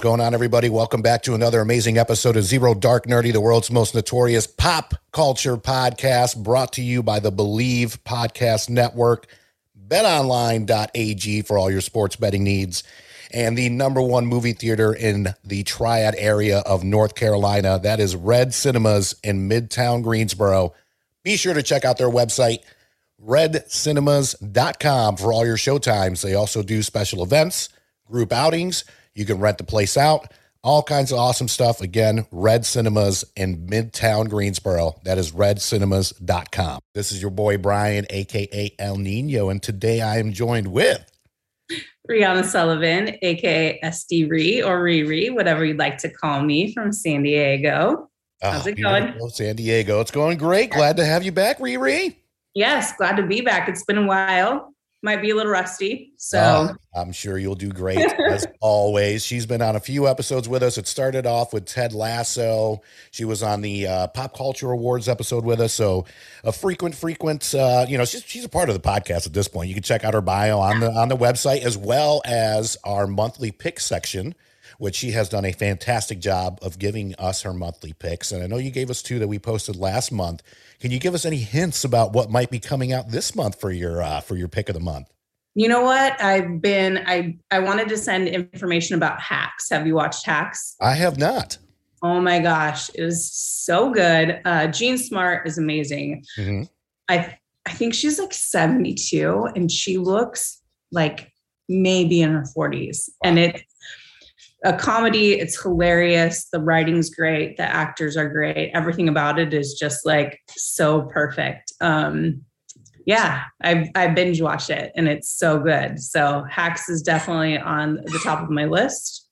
What's going on, everybody? Welcome back to another amazing episode of Zero Dark Nerdy, the world's most notorious pop culture podcast, brought to you by the Bleav Podcast Network, betonline.ag for all your sports betting needs, and the number one movie theater in the triad area of North Carolina. That is Red Cinemas in Midtown Greensboro. Be sure to check out their website, redcinemas.com, for all your showtimes. They also do special events, group outings you can rent the place out. All kinds of awesome stuff. Again, Red Cinemas in Midtown Greensboro. That is redcinemas.com. This is your boy Brian, aka El Nino, and today I am joined with Rihanna Sullivan, aka SD Ree or Riri, whatever you'd like to call me from San Diego. Ah, How's oh, it going? San Diego. It's going great. Glad to have you back, Riri. Yes, glad to be back. It's been a while might be a little rusty. So uh, I'm sure you'll do great as always. She's been on a few episodes with us. It started off with Ted Lasso. She was on the uh, Pop Culture Awards episode with us. So a frequent, frequent. Uh, you know, she's she's a part of the podcast at this point. You can check out her bio on the on the website as well as our monthly pick section. Which she has done a fantastic job of giving us her monthly picks. And I know you gave us two that we posted last month. Can you give us any hints about what might be coming out this month for your uh, for your pick of the month? You know what? I've been I I wanted to send information about Hacks. Have you watched Hacks? I have not. Oh my gosh, it is so good. Uh, Jean Smart is amazing. Mm-hmm. I I think she's like 72 and she looks like maybe in her 40s. Wow. And it a comedy. It's hilarious. The writing's great. The actors are great. Everything about it is just like so perfect. Um, yeah, I I binge watched it and it's so good. So Hacks is definitely on the top of my list.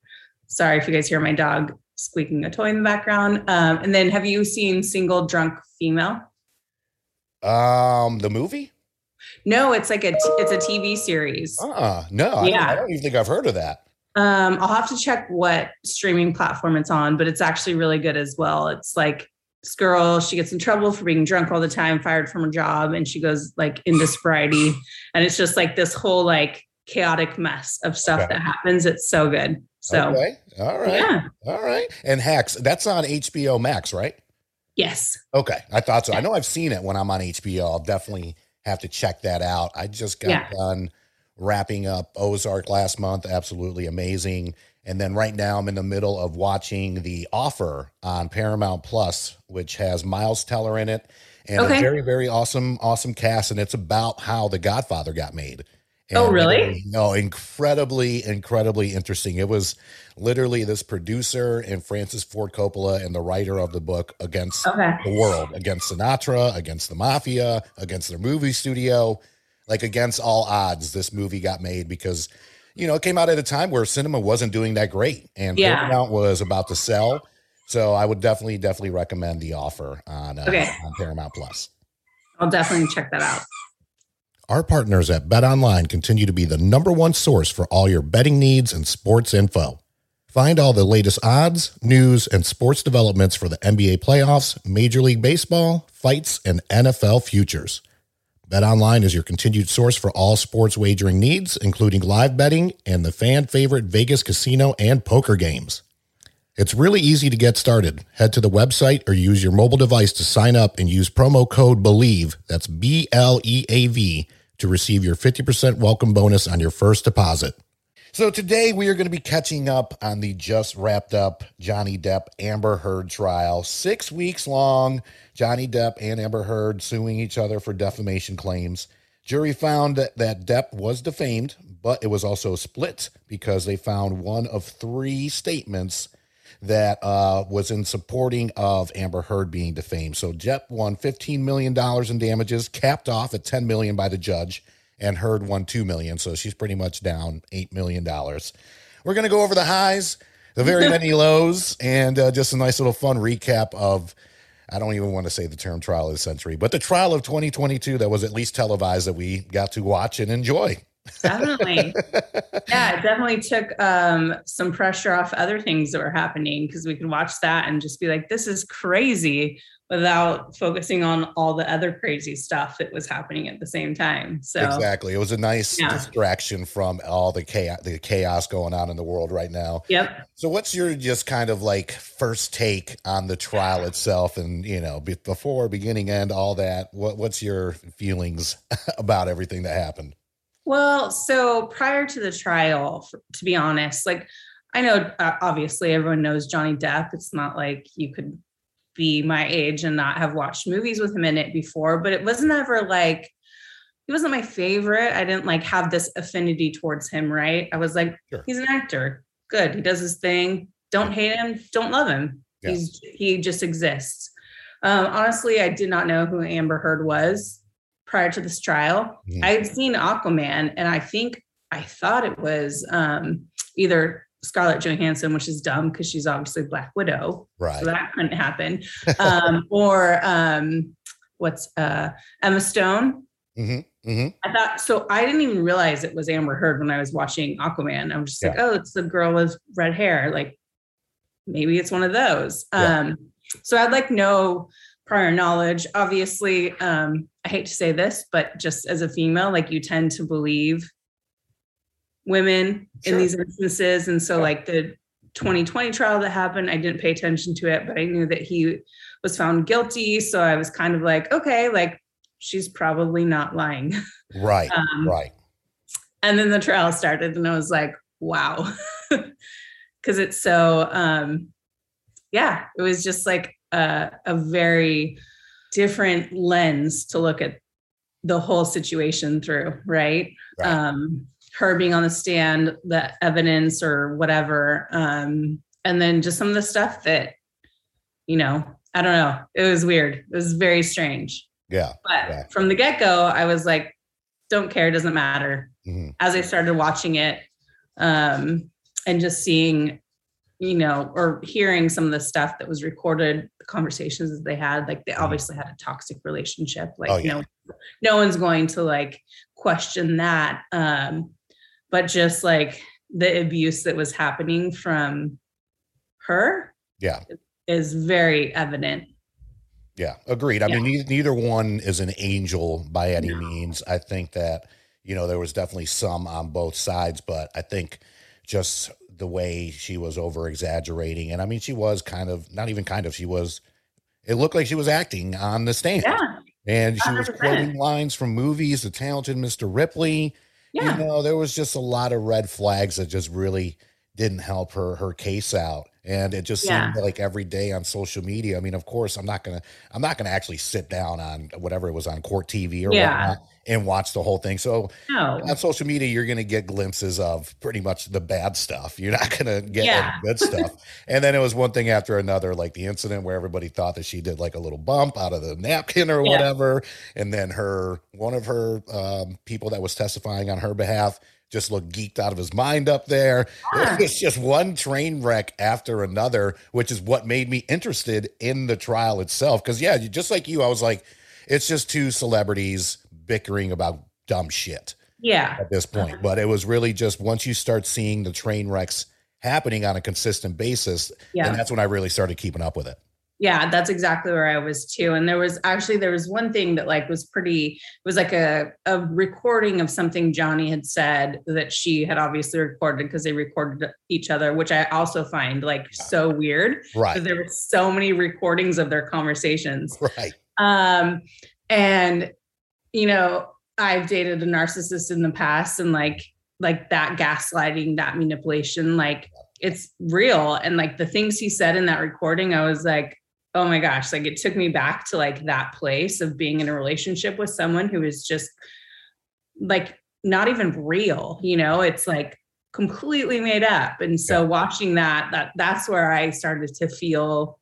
Sorry if you guys hear my dog squeaking a toy in the background. Um, and then have you seen Single Drunk Female? Um, the movie? No, it's like a it's a TV series. Uh, no, yeah. I don't, I don't even think I've heard of that. Um, I'll have to check what streaming platform it's on, but it's actually really good as well. It's like this girl, she gets in trouble for being drunk all the time, fired from her job, and she goes like into sobriety. And it's just like this whole like chaotic mess of stuff okay. that happens. It's so good. So okay. all right. Yeah. All right. And Hacks, that's on HBO Max, right? Yes. Okay. I thought so. I know I've seen it when I'm on HBO. I'll definitely have to check that out. I just got yeah. done wrapping up Ozark last month. Absolutely amazing. And then right now I'm in the middle of watching The Offer on Paramount Plus, which has Miles Teller in it and okay. a very, very awesome, awesome cast. And it's about how The Godfather got made. Oh, and, oh, really? No, incredibly, incredibly interesting. It was literally this producer and Francis Ford Coppola and the writer of the book against okay. the world, against Sinatra, against the mafia, against their movie studio like against all odds, this movie got made because, you know, it came out at a time where cinema wasn't doing that great and yeah. Paramount was about to sell. So I would definitely, definitely recommend the offer on, uh, okay. on Paramount Plus. I'll definitely check that out. Our partners at Bet Online continue to be the number one source for all your betting needs and sports info. Find all the latest odds, news, and sports developments for the NBA playoffs, Major League Baseball, fights, and NFL futures. BetOnline is your continued source for all sports wagering needs, including live betting and the fan favorite Vegas casino and poker games. It's really easy to get started. Head to the website or use your mobile device to sign up and use promo code BLEAV, that's B L E A V, to receive your 50% welcome bonus on your first deposit. So today we are going to be catching up on the just wrapped up Johnny Depp Amber Heard trial. Six weeks long. Johnny Depp and Amber Heard suing each other for defamation claims. Jury found that, that Depp was defamed, but it was also split because they found one of three statements that uh, was in supporting of Amber Heard being defamed. So Depp won $15 million in damages, capped off at 10 million by the judge and Heard won two million, so she's pretty much down eight million dollars. We're gonna go over the highs, the very many lows, and uh, just a nice little fun recap of. I don't even want to say the term trial of the century, but the trial of 2022 that was at least televised that we got to watch and enjoy. definitely. Yeah, it definitely took um, some pressure off other things that were happening because we could watch that and just be like, this is crazy. Without focusing on all the other crazy stuff that was happening at the same time. So exactly, it was a nice yeah. distraction from all the chaos, the chaos going on in the world right now. Yep. So, what's your just kind of like first take on the trial itself, and you know, before, beginning, end, all that? What What's your feelings about everything that happened? Well, so prior to the trial, to be honest, like I know uh, obviously everyone knows Johnny Depp. It's not like you could be my age and not have watched movies with him in it before, but it wasn't ever like he wasn't my favorite. I didn't like have this affinity towards him, right? I was like, sure. he's an actor. Good. He does his thing. Don't hate him, don't love him. Yeah. He's he just exists. Um, honestly, I did not know who Amber Heard was prior to this trial. Mm-hmm. I had seen Aquaman, and I think I thought it was um, either Scarlett Johansson, which is dumb because she's obviously Black Widow. Right. So that couldn't happen. Um, or um, what's uh, Emma Stone. Mm-hmm, mm-hmm. I thought so. I didn't even realize it was Amber Heard when I was watching Aquaman. I was just yeah. like, oh, it's the girl with red hair. Like maybe it's one of those. Yeah. Um, so I'd like no prior knowledge. Obviously, um, I hate to say this, but just as a female, like you tend to believe women sure. in these instances. And so, yeah. like the 2020 trial that happened, I didn't pay attention to it, but I knew that he was found guilty. So I was kind of like, okay, like she's probably not lying. Right. um, right. And then the trial started, and I was like, wow. Because it's so, um, yeah, it was just like a, a very different lens to look at the whole situation through, right? right. Um, her being on the stand, the evidence or whatever. Um, and then just some of the stuff that, you know, I don't know. It was weird. It was very strange. Yeah. But yeah. from the get go, I was like, don't care, doesn't matter. Mm-hmm. As I started watching it um, and just seeing, you know, or hearing some of the stuff that was recorded, the conversations that they had, like they mm-hmm. obviously had a toxic relationship. Like, oh, yeah. know, no one's going to like question that. Um, but just like the abuse that was happening from her yeah is very evident yeah agreed i yeah. mean neither one is an angel by any no. means i think that you know there was definitely some on both sides but i think just the way she was over exaggerating and i mean she was kind of not even kind of she was it looked like she was acting on the stand yeah and she 100%. was quoting lines from movies the talented mr ripley yeah. You know, there was just a lot of red flags that just really didn't help her her case out and it just yeah. seemed like every day on social media i mean of course i'm not gonna i'm not gonna actually sit down on whatever it was on court tv or yeah. whatnot and watch the whole thing so no. on social media you're gonna get glimpses of pretty much the bad stuff you're not gonna get yeah. good stuff and then it was one thing after another like the incident where everybody thought that she did like a little bump out of the napkin or whatever and then her one of her um, people that was testifying on her behalf just looked geeked out of his mind up there. It's just one train wreck after another, which is what made me interested in the trial itself. Because, yeah, just like you, I was like, it's just two celebrities bickering about dumb shit. Yeah. At this point. Mm-hmm. But it was really just once you start seeing the train wrecks happening on a consistent basis, yeah. and that's when I really started keeping up with it yeah that's exactly where i was too and there was actually there was one thing that like was pretty it was like a, a recording of something johnny had said that she had obviously recorded because they recorded each other which i also find like so weird right. there were so many recordings of their conversations. Right. Um and you know i've dated a narcissist in the past and like like that gaslighting that manipulation like it's real and like the things he said in that recording i was like oh my gosh, like it took me back to like that place of being in a relationship with someone who is just like not even real, you know, it's like completely made up. And so yeah. watching that, that that's where I started to feel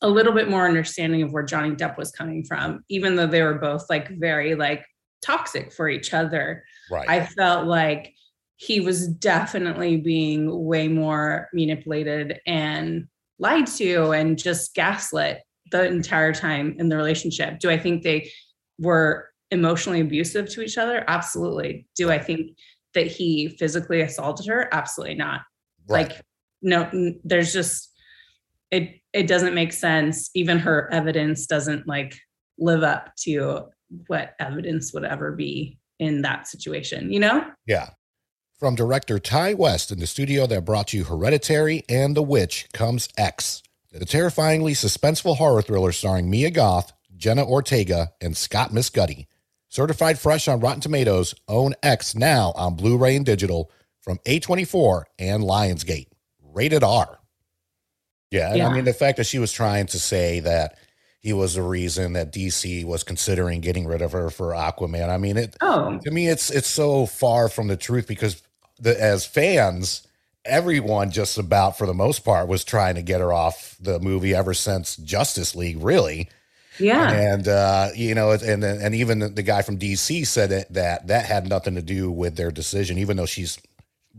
a little bit more understanding of where Johnny Depp was coming from, even though they were both like very like toxic for each other. Right. I felt like he was definitely being way more manipulated and lied to and just gaslit the entire time in the relationship. Do I think they were emotionally abusive to each other? Absolutely. Do I think that he physically assaulted her? Absolutely not. Right. Like, no, there's just, it it doesn't make sense. Even her evidence doesn't like live up to what evidence would ever be in that situation, you know? Yeah. From director Ti West in the studio that brought you Hereditary and The Witch comes X, the terrifyingly suspenseful horror thriller starring Mia Goth, Jenna Ortega, and Scott Mescudi. Certified fresh on Rotten Tomatoes, own X now on Blu ray and digital from A24 and Lionsgate. Rated R. Yeah, yeah. I mean, the fact that she was trying to say that he was the reason that DC was considering getting rid of her for Aquaman. I mean, it oh. to me it's it's so far from the truth because the, as fans, everyone just about for the most part was trying to get her off the movie ever since Justice League, really. Yeah, and uh, you know, and and even the guy from DC said that, that that had nothing to do with their decision, even though she's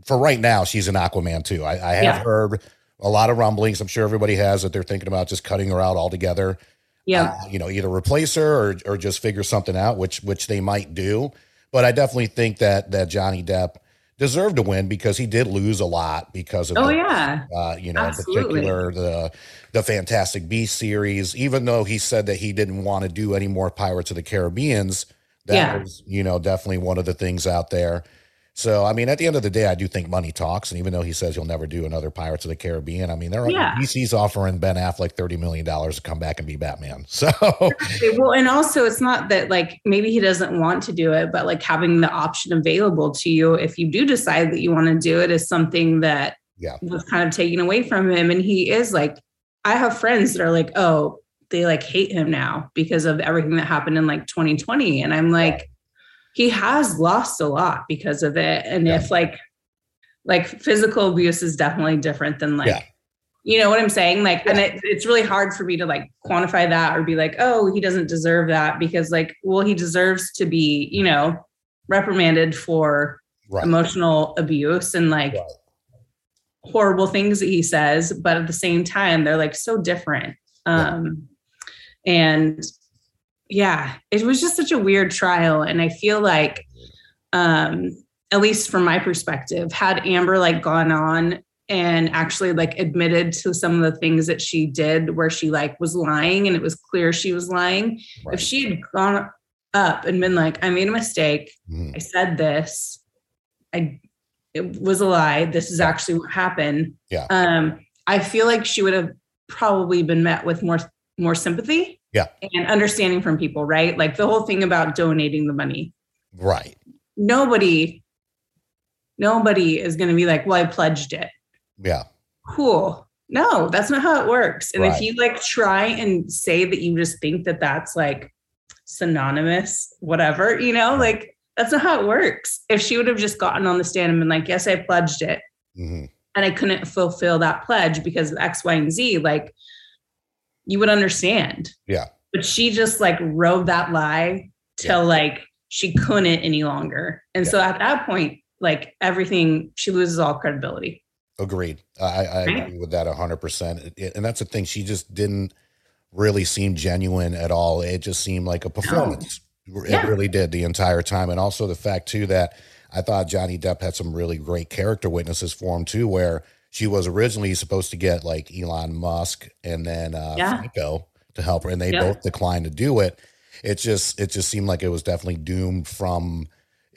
for right now she's an Aquaman too. I, I have yeah. heard a lot of rumblings. I'm sure everybody has that they're thinking about just cutting her out altogether yeah uh, you know either replace her or, or just figure something out which which they might do but i definitely think that that johnny depp deserved to win because he did lose a lot because of oh the, yeah uh, you know Absolutely. in particular the the fantastic beast series even though he said that he didn't want to do any more pirates of the caribbeans that yeah. was you know definitely one of the things out there so, I mean, at the end of the day, I do think money talks. And even though he says he'll never do another Pirates of the Caribbean, I mean, they're yeah. DC's offering Ben Affleck $30 million to come back and be Batman. So, well, and also it's not that like maybe he doesn't want to do it, but like having the option available to you if you do decide that you want to do it is something that yeah. was kind of taken away from him. And he is like, I have friends that are like, oh, they like hate him now because of everything that happened in like 2020. And I'm like, he has lost a lot because of it. And yeah. if like like physical abuse is definitely different than like yeah. you know what I'm saying? Like, yeah. and it, it's really hard for me to like quantify that or be like, oh, he doesn't deserve that because like, well, he deserves to be, you know, reprimanded for right. emotional abuse and like right. horrible things that he says, but at the same time, they're like so different. Um and yeah, it was just such a weird trial. And I feel like, um, at least from my perspective, had Amber like gone on and actually like admitted to some of the things that she did where she like was lying and it was clear she was lying. Right. If she had gone up and been like, I made a mistake, mm. I said this, I it was a lie. This is actually what happened. Yeah. Um, I feel like she would have probably been met with more more sympathy yeah. And understanding from people right? Like the whole thing about donating the money. Right. Nobody nobody is going to be like well i pledged it. Yeah. Cool. No that's not how it works. And right. if you like try and say that you just think that that's like synonymous whatever you know like that's not how it works. If she would have just gotten on the stand and been like yes i pledged it mm-hmm. and i couldn't fulfill that pledge because of x y and z like you would understand. Yeah. But she just like rode that lie till yeah. like she couldn't any longer. And yeah. so at that point, like everything, she loses all credibility. Agreed. I, I right? agree with that hundred percent. And that's the thing. She just didn't really seem genuine at all. It just seemed like a performance. No. It yeah. really did the entire time. And also the fact too that I thought Johnny Depp had some really great character witnesses for him too, where she was originally supposed to get like Elon Musk and then uh, yeah. Franco to help her, and they both declined to do it. It just it just seemed like it was definitely doomed from.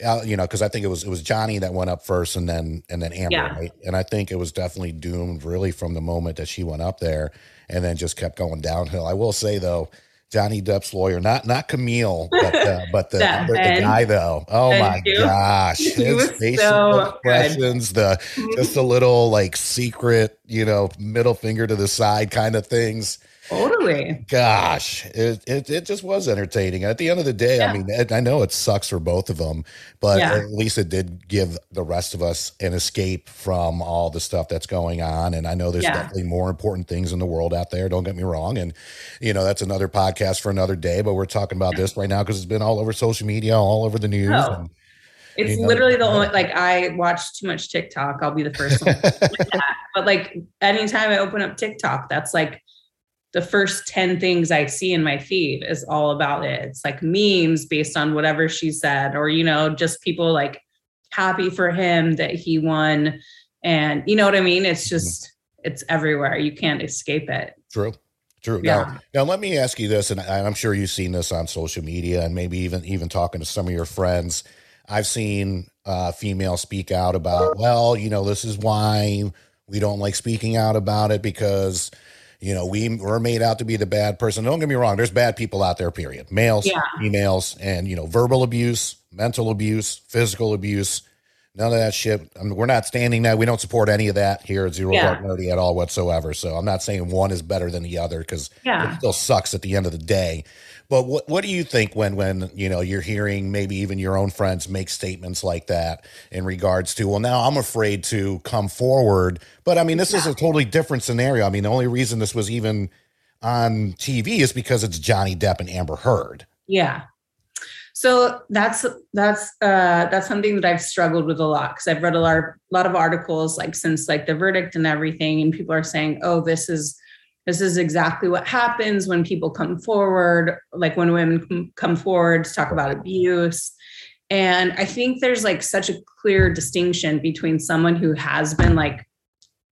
Uh, you know, because I think it was it was Johnny that went up first, and then and then Amber, yeah. right? And I think it was definitely doomed really from the moment that she went up there, and then just kept going downhill. I will say though, Johnny Depp's lawyer, not not Camille, but uh, but the, the, the, guy though. Oh ben my too. gosh, his facial so expressions, good. the just a little like secret, you know, middle finger to the side kind of things. Totally. Gosh, it, it, it just was entertaining. At the end of the day, yeah. I mean, I know it sucks for both of them, but yeah. at least it did give the rest of us an escape from all the stuff that's going on. And I know there's yeah. definitely more important things in the world out there. Don't get me wrong. And, you know, that's another podcast for another day, but we're talking about this right now because it's been all over social media, all over the news. Oh. And, it's you know, literally the only like I watch too much TikTok. I'll be the first one. but like anytime I open up TikTok, that's like the first 10 things I see in my feed is all about it. It's like memes based on whatever she said, or, you know, just people like happy for him that he won. And you know what I mean? It's mm-hmm. just, it's everywhere. You can't escape it. True. True. Yeah. Now, now let me ask you this, and I'm sure you've seen this on social media, and maybe even even talking to some of your friends. I've seen uh, females speak out about, well, you know, this is why we don't like speaking out about it because, you know, we we're made out to be the bad person. Don't get me wrong, there's bad people out there, period. Males, yeah. females, and you know, verbal abuse, mental abuse, physical abuse, none of that shit. I mean, we're not standing that. We don't support any of that here at Zero yeah. Dark Nerdy at all whatsoever. So I'm not saying one is better than the other because yeah. it still sucks at the end of the day. But what what do you think when when you know you're hearing maybe even your own friends make statements like that in regards to well now I'm afraid to come forward. But I mean this yeah. is a totally different scenario. I mean the only reason this was even on TV is because it's Johnny Depp and Amber Heard. Yeah. So that's that's uh, that's something that I've struggled with a lot because I've read a lot lot of articles like since like the verdict and everything, and people are saying, "Oh, this is this is exactly what happens when people come forward, like when women come forward to talk about abuse. And I think there's like such a clear distinction between someone who has been like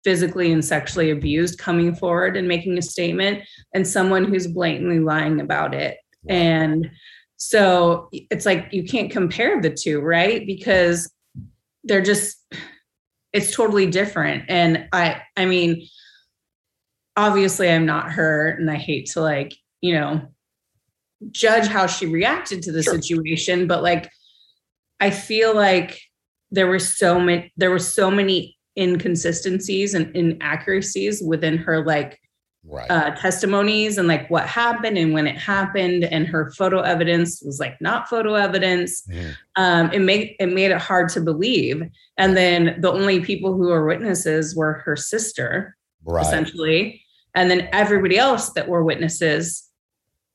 physically and sexually abused coming forward and making a statement and someone who's blatantly lying about it. And so it's like you can't compare the two, right? Because they're just it's totally different. And I I mean, obviously I'm not her and I hate to like, you know, judge how she reacted to the sure. situation, but like I feel like there were so many there were so many inconsistencies and inaccuracies within her like right. uh, testimonies and like what happened and when it happened and her photo evidence was like not photo evidence mm. um, it made it made it hard to believe and then the only people who were witnesses were her sister right. essentially and then everybody else that were witnesses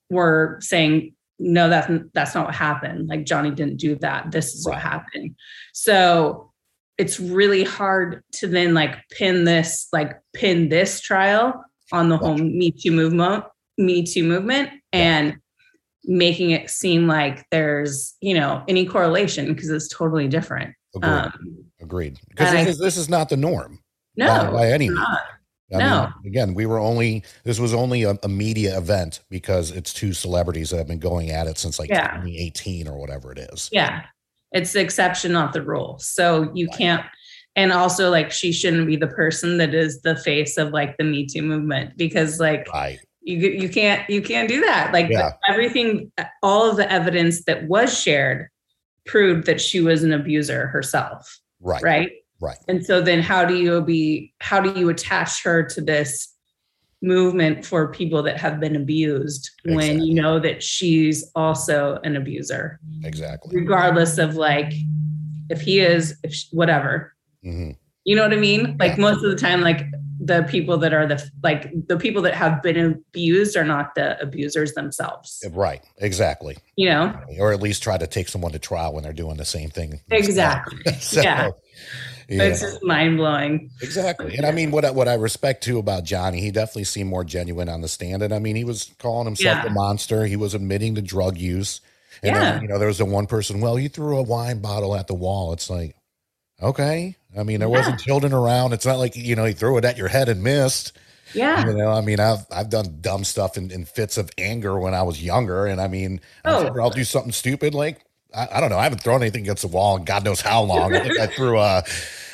were saying no that's that's not what happened. Like johnny didn't do that. This is right. what happened. So it's really hard to then like pin this like pin this trial on the whole me too movement me too movement and making it seem like there's you know any correlation because it's totally different. Agreed. Um, agreed. Because this, this, is not the norm. No by, by any means I no. Mean, again, we were only this was only a, a, media event because it's two celebrities that have been going at it since like yeah. 2018 or whatever it is. Yeah. It's the exception, not the rule. So you right. can't and also like she shouldn't be the person that is the face of like the Me Too movement because like right. you you can't you can't do that. Like yeah. everything all of the evidence that was shared proved that she was an abuser herself. Right. Right. Right. And so then how do you be how do you attach her to this movement for people that have been abused exactly. when you know that she's also an abuser? Exactly. Regardless of like if he is if she, whatever. Mm-hmm. You know what I mean? Like yeah. most of the time like the people that are the like the people that have been abused are not the abusers themselves. Right. Exactly. You know, or at least try to take someone to trial when they're doing the same thing. Exactly. so, yeah. Yeah. It's just mind blowing. Exactly. And I mean, what I, what I respect too about Johnny, he definitely seemed more genuine on the stand. And I mean, he was calling himself yeah. a monster. He was admitting to drug use. And yeah. then, you know, there was the one person, well, you threw a wine bottle at the wall. It's like, okay. I mean, there yeah. wasn't children around. It's not like, you know, he threw it at your head and missed. Yeah. You know, I mean, I've I've done dumb stuff in, in fits of anger when I was younger. And I mean, oh. I'll do something stupid like I, I, don't know. I haven't thrown anything against the wall in God knows how long. I think I threw a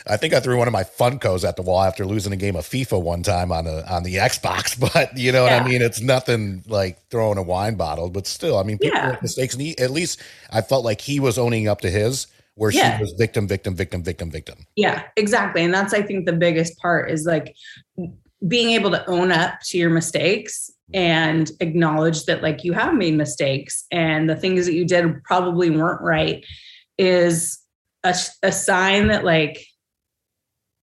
I think I threw one of my Funkos at the wall after losing a game of FIFA one time on the on the Xbox. But you know yeah. what I mean? It's nothing like throwing a wine bottle, but still, I mean, people yeah. make mistakes, and he, at least I felt like he was owning up to his. Where yeah. she was victim, victim, victim, victim, victim. Yeah, exactly. And that's I think the biggest part is like being able to own up to your mistakes and acknowledge that like you have made mistakes and the things that you did probably weren't right is a, a sign that like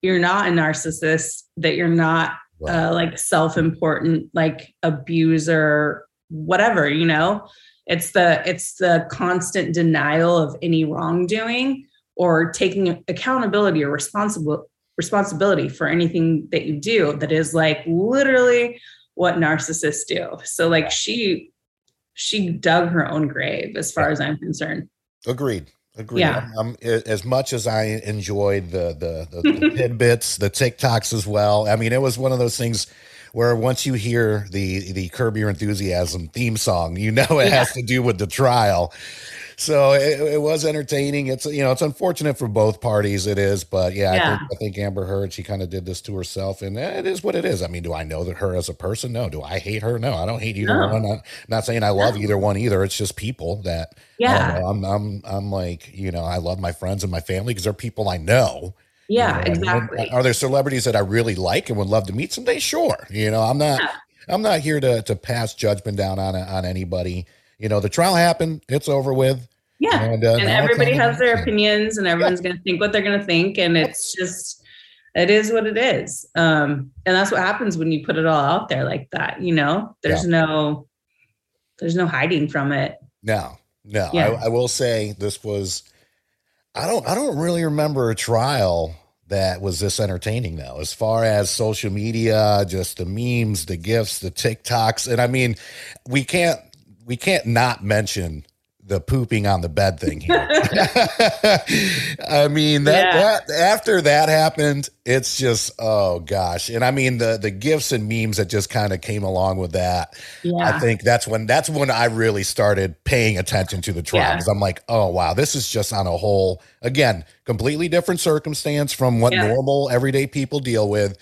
you're not a narcissist, that you're not right. uh, like self important, like abuser, whatever, you know? It's the it's the constant denial of any wrongdoing or taking accountability or responsible responsibility for anything that you do that is like literally what narcissists do. So like she she dug her own grave as far as I'm concerned. Agreed. Agreed. Yeah. I'm, I'm, as much as I enjoyed the the, the, the tidbits, the TikToks as well. I mean, it was one of those things where once you hear the the Curb Your Enthusiasm theme song, you know it yeah. has to do with the trial. So it, it, was entertaining. It's you know it's unfortunate for both parties. It is, but yeah, yeah. I, think, I think Amber Heard she kind of did this to herself, and it is what it is. I mean, do I know that her as a person? No. Do I hate her? No. I don't hate either no. one. I'm not saying I love no. either one either. It's just people that yeah. Know, I'm I'm I'm like you know I love my friends and my family because they're people I know yeah, you know, exactly. Are there celebrities that I really like and would love to meet someday? Sure. You know, I'm not. Yeah. I'm not here to to pass judgment down on on anybody. You know, the trial happened. It's over with. Yeah, and, uh, and everybody has their opinions, and everyone's yeah. going to think what they're going to think, and it's just it is what it is. Um, and that's what happens when you put it all out there like that. You know, there's yeah. no there's no hiding from it. No, no. I, I will say this was. I don't. I don't really remember a trial that was this entertaining now as far as social media just the memes the gifs the tiktoks. And i mean we can't we can't not mention the pooping on the bed thing here. I mean that, yeah. that after that happened, it's just oh gosh. And I mean the the gifs and memes that just kind of came along with that. Yeah. I think that's when that's when I really started paying attention to the trial because yeah. I'm like, oh wow, this is just on a whole again, completely different circumstance from what normal everyday people deal with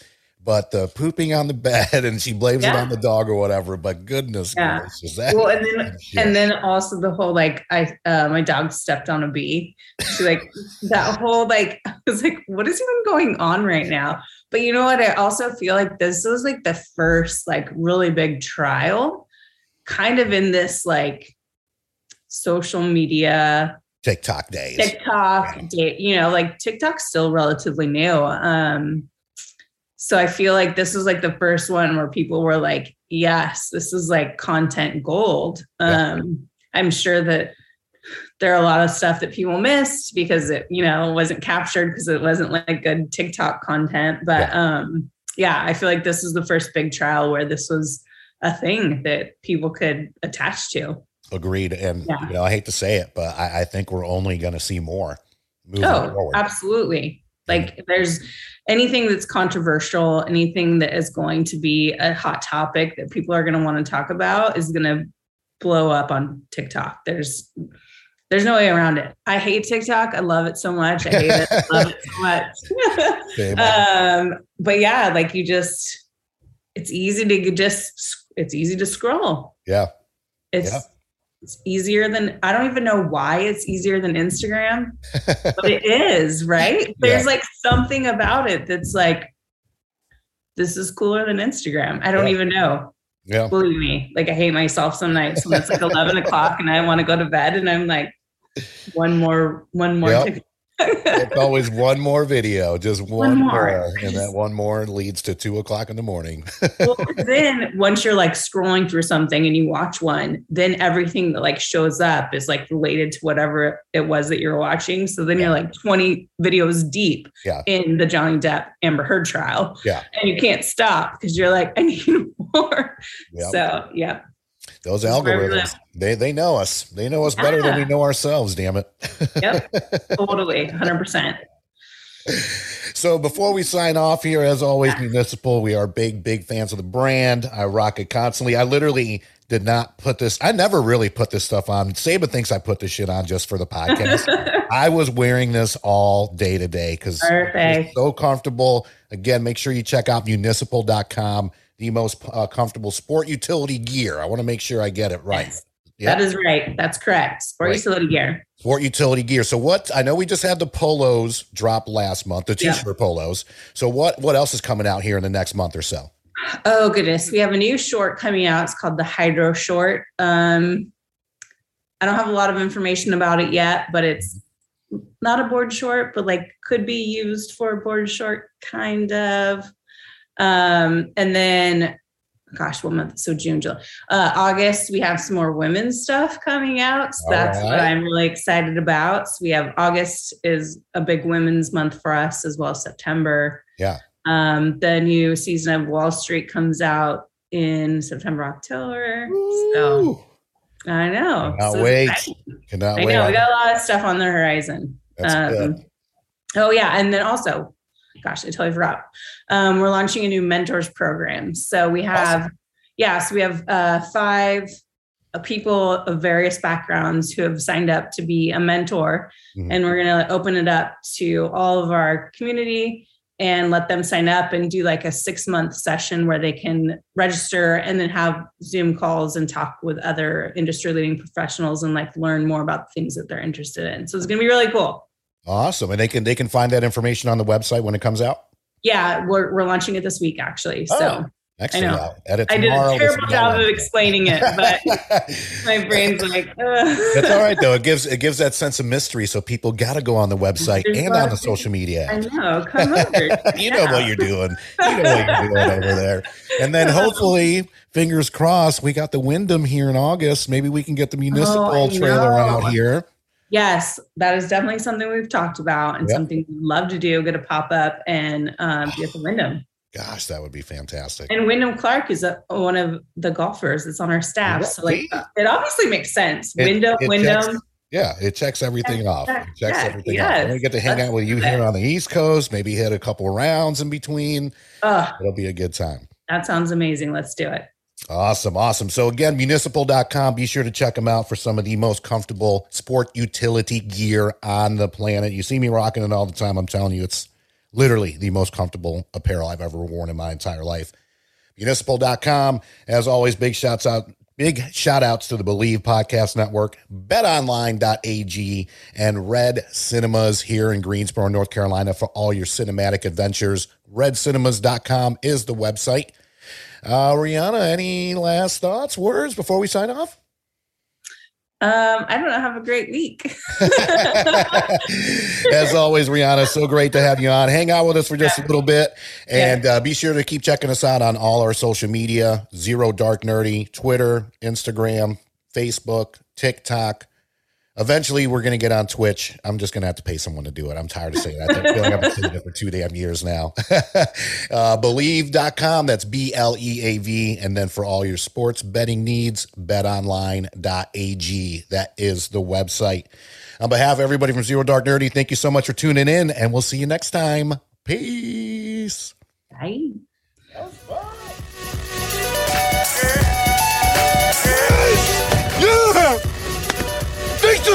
but the pooping on the bed and she blames yeah. it on the dog or whatever. But goodness yeah. gracious, that well, and then and then also the whole like I uh, my dog stepped on a bee. She like that whole like I was like, what is even going on right now? But you know what? I also feel like this was like the first like really big trial, kind of in this like social media TikTok days. TikTok, yeah. day, you know, like TikTok's still relatively new. Um, so I feel like this was like the first one where people were like, yes, this is like content gold. Um, I'm sure that there are a lot of stuff that people missed because it, you know, wasn't captured because it wasn't like good TikTok content. But yeah. um, yeah, I feel like this is the first big trial where this was a thing that people could attach to. Agreed. And yeah. you know, I hate to say it, but I, I think we're only going to see more. oh, forward. absolutely. Like there's anything that's controversial, anything that is going to be a hot topic that people are going to want to talk about is going to blow up on TikTok. There's there's no way around it. I hate TikTok. I love it so much. I hate it. I love it so much. um, but yeah, like you just it's easy to just it's easy to scroll. Yeah. It's yeah it's easier than I don't even know why it's easier than Instagram, but it is, right? There's yeah. like something about it that's like this is cooler than Instagram. I don't yeah. even know. Yeah. Believe me. Like I hate myself some nights when it's like 11 o'clock and I want to go to bed and I'm like, one more, one more yep it's always one more video, just one, one more. more. and that one more leads to two o'clock in the morning. well, then once you're like scrolling through something and you watch one, then everything that like shows up is like related to whatever it was that you're watching. So then yeah. you're like 20 videos deep yeah. in the Johnny Depp Amber Heard trial, yeah, and you can't stop because you're like, I need more. Yep. So yeah. Those algorithms, they they know us. They know us yeah. better than we know ourselves, damn it. yep. Totally. 100%. So before we sign off here, as always, yeah. municipal, we are big, big fans of the brand. I rock it constantly. I literally did not put this. I never really put this stuff on. Saban thinks I put this shit on just for the podcast. I was wearing this all day today because so comfortable. Again, make sure you check out municipal.com the most uh, comfortable sport utility gear. I want to make sure I get it right. Yes. Yep. That is right. That's correct. Sport right. utility gear. Sport utility gear. So what? I know we just had the polos drop last month, the t-shirt yep. polos. So what? What else is coming out here in the next month or so? Oh goodness, we have a new short coming out. It's called the Hydro Short. Um, I don't have a lot of information about it yet, but it's not a board short, but like could be used for a board short, kind of. Um, and then, gosh, what month? So June, July, uh, August, we have some more women's stuff coming out. So that's right. what I'm really excited about. So we have August is a big women's month for us as well as September. Yeah. Um, the new season of Wall Street comes out in September, October. Ooh. So I know. Cannot so wait. Cannot I wait. know. We got a lot of stuff on the horizon. Um. Oh yeah, and then also, gosh, I totally forgot. Um, we're launching a new mentors program. So we have, awesome. yeah, so we have uh, five uh, people of various backgrounds who have signed up to be a mentor, mm-hmm. and we're going to open it up to all of our community and let them sign up and do like a six month session where they can register and then have Zoom calls and talk with other industry leading professionals and like learn more about the things that they're interested in. So it's going to be really cool. Awesome. And they can, they can find that information on the website when it comes out. Yeah. We're, we're launching it this week actually. Oh. So Excellent. I know. I did a terrible job of explaining it, but my brain's like. Ugh. That's all right though. It gives it gives that sense of mystery, so people got to go on the website There's and on the social media. I know. Come over. you yeah. know what you're doing. You know what you're doing over there. And then hopefully, fingers crossed, we got the Wyndham here in August. Maybe we can get the oh, municipal oh, trailer out here. Yes, that is definitely something we've talked about and yep. something we'd love to do. Get a pop up and um, be at the Wyndham. Gosh, that would be fantastic. And Wyndham Clark is a, one of the golfers that's on our staff. So like it obviously makes sense. It, Wyndham, it Wyndham. Checks, yeah, it checks everything off. It checks everything yes. off. We get to hang out with you here on the East Coast, maybe hit a couple rounds in between. Uh, It'll be a good time. That sounds amazing. Let's do it. Awesome, awesome. So again, municipal.com, be sure to check them out for some of the most comfortable sport utility gear on the planet. You see me rocking it all the time. I'm telling you, it's literally the most comfortable apparel I've ever worn in my entire life. Municipal.com. As always, big shouts out. Big shout outs to the Bleav Podcast Network, betonline.ag, and Red Cinemas here in Greensboro, North Carolina for all your cinematic adventures. RedCinemas.com is the website. Uh, Rihanna, any last thoughts, words before we sign off? Um, I don't know. Have a great week. As always, Rihanna, so great to have you on. Hang out with us for just a little bit, and uh, be sure to keep checking us out on all our social media: Zero Dark Nerdy, Twitter, Instagram, Facebook, TikTok. Eventually, we're going to get on Twitch. I'm just going to have to pay someone to do it. I'm tired of saying that. I feel like I've been saying it for two damn years now. uh, Bleav.com. That's B L E A V. And then for all your sports betting needs, betonline.ag. That is the website. On behalf of everybody from Zero Dark Nerdy, thank you so much for tuning in, and we'll see you next time. Peace. Bye.